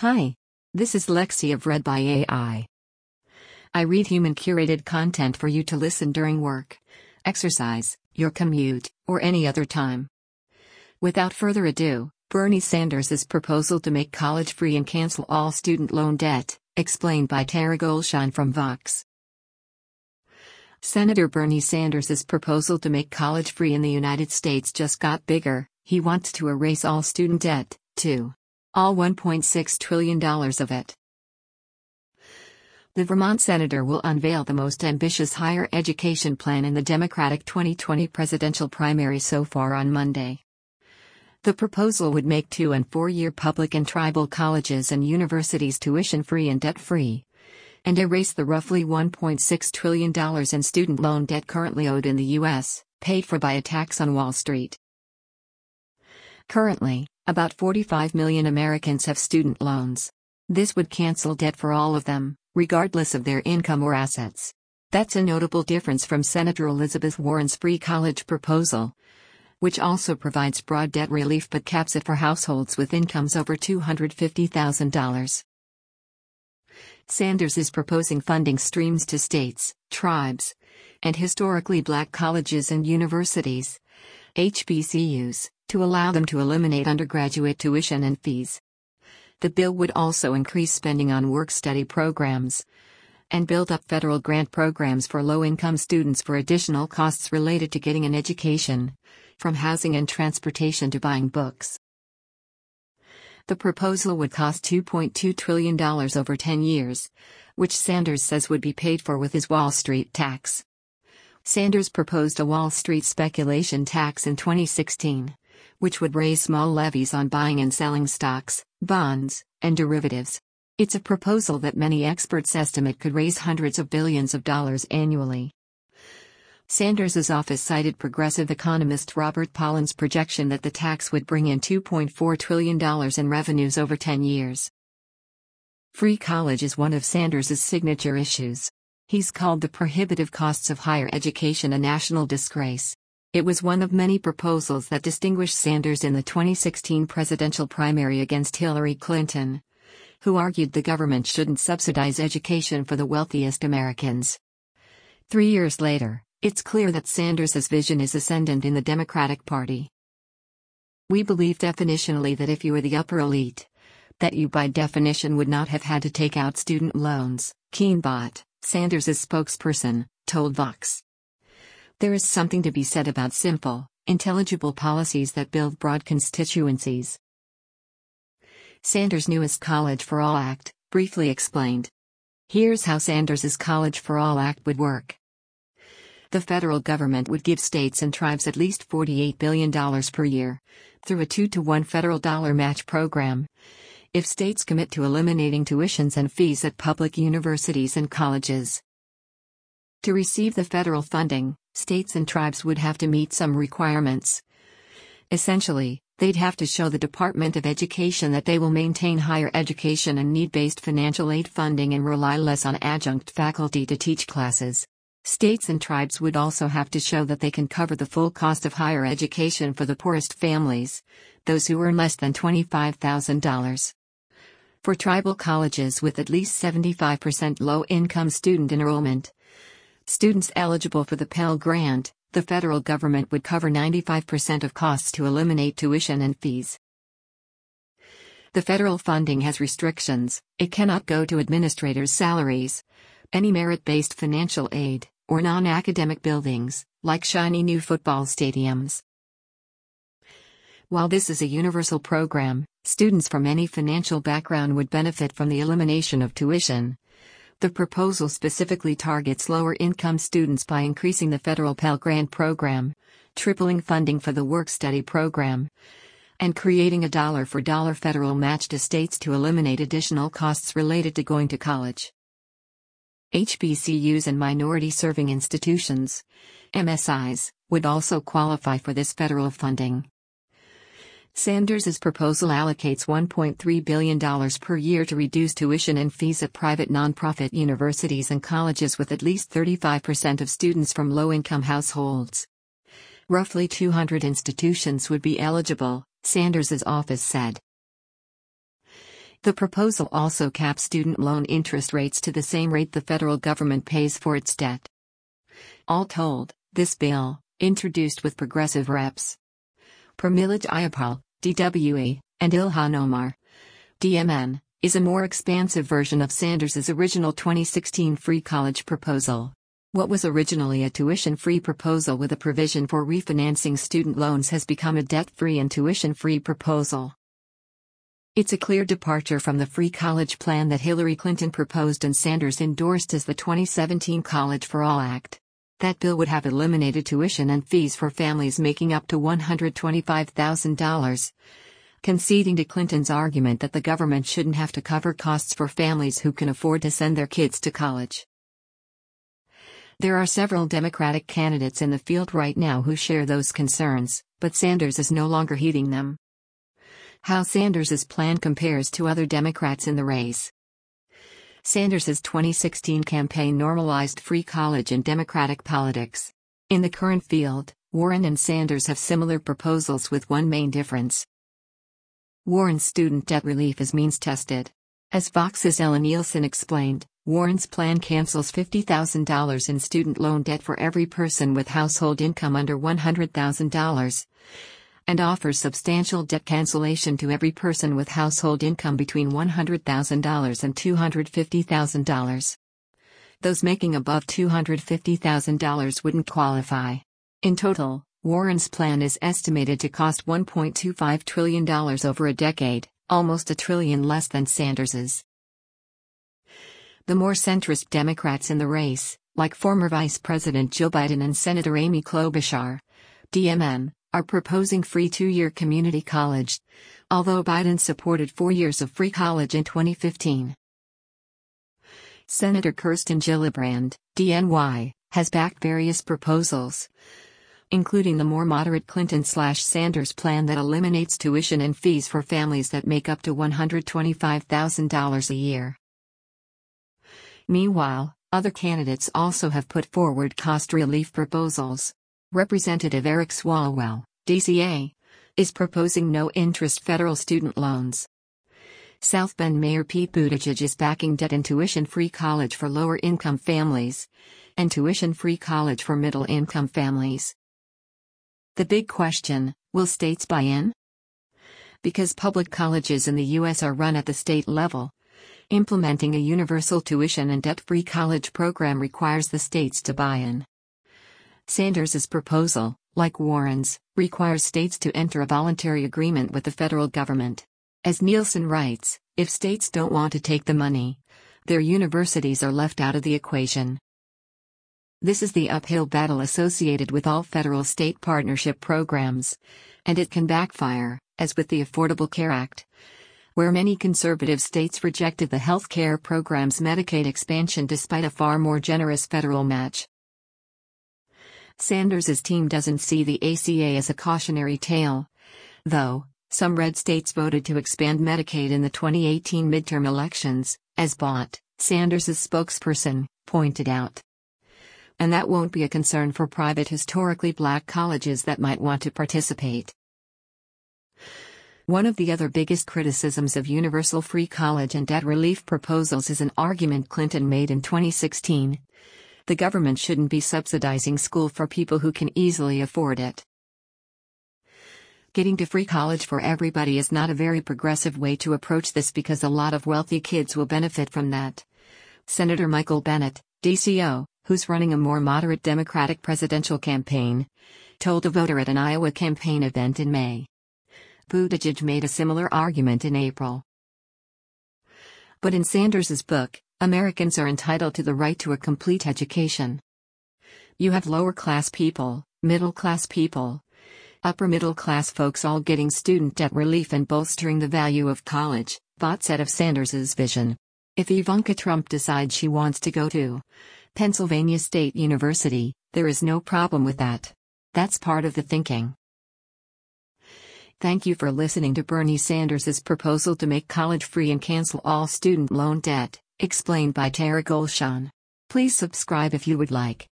Hi. This is Lexi of Read by AI. I read human curated content for you to listen during work, exercise, your commute, or any other time. Without further ado, Bernie Sanders' proposal to make college free and cancel all student loan debt, explained by Tara Golshan from Vox. Senator Bernie Sanders' proposal to make college free in the United States just got bigger. He wants to erase all student debt, too. All $1.6 trillion of it. The Vermont senator will unveil the most ambitious higher education plan in the Democratic 2020 presidential primary so far on Monday. The proposal would make two and four year public and tribal colleges and universities tuition free and debt free and erase the roughly $1.6 trillion in student loan debt currently owed in the U.S., paid for by a tax on Wall Street. Currently, about 45 million Americans have student loans. This would cancel debt for all of them, regardless of their income or assets. That's a notable difference from Senator Elizabeth Warren's free college proposal, which also provides broad debt relief but caps it for households with incomes over $250,000. Sanders is proposing funding streams to states, tribes, and historically black colleges and universities, HBCUs, to allow them to eliminate undergraduate tuition and fees. The bill would also increase spending on work study programs and build up federal grant programs for low income students for additional costs related to getting an education, from housing and transportation to buying books. The proposal would cost $2.2 trillion over 10 years, which Sanders says would be paid for with his Wall Street tax. Sanders proposed a Wall Street speculation tax in 2016, which would raise small levies on buying and selling stocks, bonds, and derivatives. It's a proposal that many experts estimate could raise hundreds of billions of dollars annually. Sanders' office cited progressive economist Robert Pollin's projection that the tax would bring in $2.4 trillion in revenues over 10 years. Free college is one of Sanders' signature issues. He's called the prohibitive costs of higher education a national disgrace. It was one of many proposals that distinguished Sanders in the 2016 presidential primary against Hillary Clinton, who argued the government shouldn't subsidize education for the wealthiest Americans. Three years later, it's clear that Sanders' vision is ascendant in the Democratic Party. We believe definitionally that if you were the upper elite, that you by definition would not have had to take out student loans, Keane Bhatt, Sanders' spokesperson, told Vox. There is something to be said about simple, intelligible policies that build broad constituencies. Sanders' newest College for All Act, briefly explained. Here's how Sanders' College for All Act would work the federal government would give states and tribes at least $48 billion per year, through a 2 to 1 federal dollar match program. If states commit to eliminating tuitions and fees at public universities and colleges. To receive the federal funding, states and tribes would have to meet some requirements. Essentially, they'd have to show the Department of Education that they will maintain higher education and need based financial aid funding and rely less on adjunct faculty to teach classes. States and tribes would also have to show that they can cover the full cost of higher education for the poorest families, those who earn less than $25,000. For tribal colleges with at least 75% low income student enrollment, students eligible for the Pell Grant, the federal government would cover 95% of costs to eliminate tuition and fees. The federal funding has restrictions, it cannot go to administrators' salaries, any merit based financial aid, or non academic buildings, like shiny new football stadiums. While this is a universal program, students from any financial background would benefit from the elimination of tuition. The proposal specifically targets lower income students by increasing the federal Pell Grant program, tripling funding for the work study program, and creating a dollar for dollar federal match to states to eliminate additional costs related to going to college. HBCUs and minority serving institutions, MSIs, would also qualify for this federal funding. Sanders' proposal allocates $1.3 billion per year to reduce tuition and fees at private nonprofit universities and colleges with at least 35% of students from low income households. Roughly 200 institutions would be eligible, Sanders' office said. The proposal also caps student loan interest rates to the same rate the federal government pays for its debt. All told, this bill, introduced with progressive reps Pramila Jayapal, DWE, and Ilhan Omar, DMN, is a more expansive version of Sanders's original 2016 free college proposal. What was originally a tuition free proposal with a provision for refinancing student loans has become a debt free and tuition free proposal. It's a clear departure from the free college plan that Hillary Clinton proposed and Sanders endorsed as the 2017 College for All Act. That bill would have eliminated tuition and fees for families making up to $125,000, conceding to Clinton's argument that the government shouldn't have to cover costs for families who can afford to send their kids to college. There are several Democratic candidates in the field right now who share those concerns, but Sanders is no longer heeding them. How Sanders's plan compares to other Democrats in the race. Sanders's 2016 campaign normalized free college in Democratic politics. In the current field, Warren and Sanders have similar proposals with one main difference. Warren's student debt relief is means tested. As Vox's Ellen Nilsen explained, Warren's plan cancels $50,000 in student loan debt for every person with household income under $100,000 and offers substantial debt cancellation to every person with household income between $100,000 and $250,000. Those making above $250,000 wouldn't qualify. In total, Warren's plan is estimated to cost $1.25 trillion over a decade, almost a trillion less than Sanders's. The more centrist Democrats in the race, like former Vice President Joe Biden and Senator Amy Klobuchar, DMN, are proposing free two year community college, although Biden supported four years of free college in 2015. Senator Kirsten Gillibrand, DNY, has backed various proposals, including the more moderate Clinton Sanders plan that eliminates tuition and fees for families that make up to $125,000 a year. Meanwhile, other candidates also have put forward cost relief proposals. Representative Eric Swalwell, DCA, is proposing no interest federal student loans. South Bend Mayor Pete Buttigieg is backing debt and tuition free college for lower income families, and tuition free college for middle income families. The big question will states buy in? Because public colleges in the U.S. are run at the state level, Implementing a universal tuition and debt free college program requires the states to buy in. Sanders's proposal, like Warren's, requires states to enter a voluntary agreement with the federal government. As Nilsen writes, if states don't want to take the money, their universities are left out of the equation. This is the uphill battle associated with all federal state partnership programs, and it can backfire, as with the Affordable Care Act where many conservative states rejected the health care program's Medicaid expansion despite a far more generous federal match. Sanders's team doesn't see the ACA as a cautionary tale. Though, some red states voted to expand Medicaid in the 2018 midterm elections, as Bhatt, Sanders's spokesperson, pointed out. And that won't be a concern for private historically black colleges that might want to participate. One of the other biggest criticisms of universal free college and debt relief proposals is an argument Clinton made in 2016. The government shouldn't be subsidizing school for people who can easily afford it. Getting to free college for everybody is not a very progressive way to approach this because a lot of wealthy kids will benefit from that. Senator Michael Bennet, DCO, who's running a more moderate Democratic presidential campaign, told a voter at an Iowa campaign event in May. Buttigieg made a similar argument in April. But in Sanders's book, Americans are entitled to the right to a complete education. You have lower class people, middle class people, upper middle class folks all getting student debt relief and bolstering the value of college, Bhatt said of Sanders's vision. If Ivanka Trump decides she wants to go to Pennsylvania State University, there is no problem with that. That's part of the thinking. Thank you for listening to Bernie Sanders' proposal to make college free and cancel all student loan debt, explained by Tara Golshan. Please subscribe if you would like.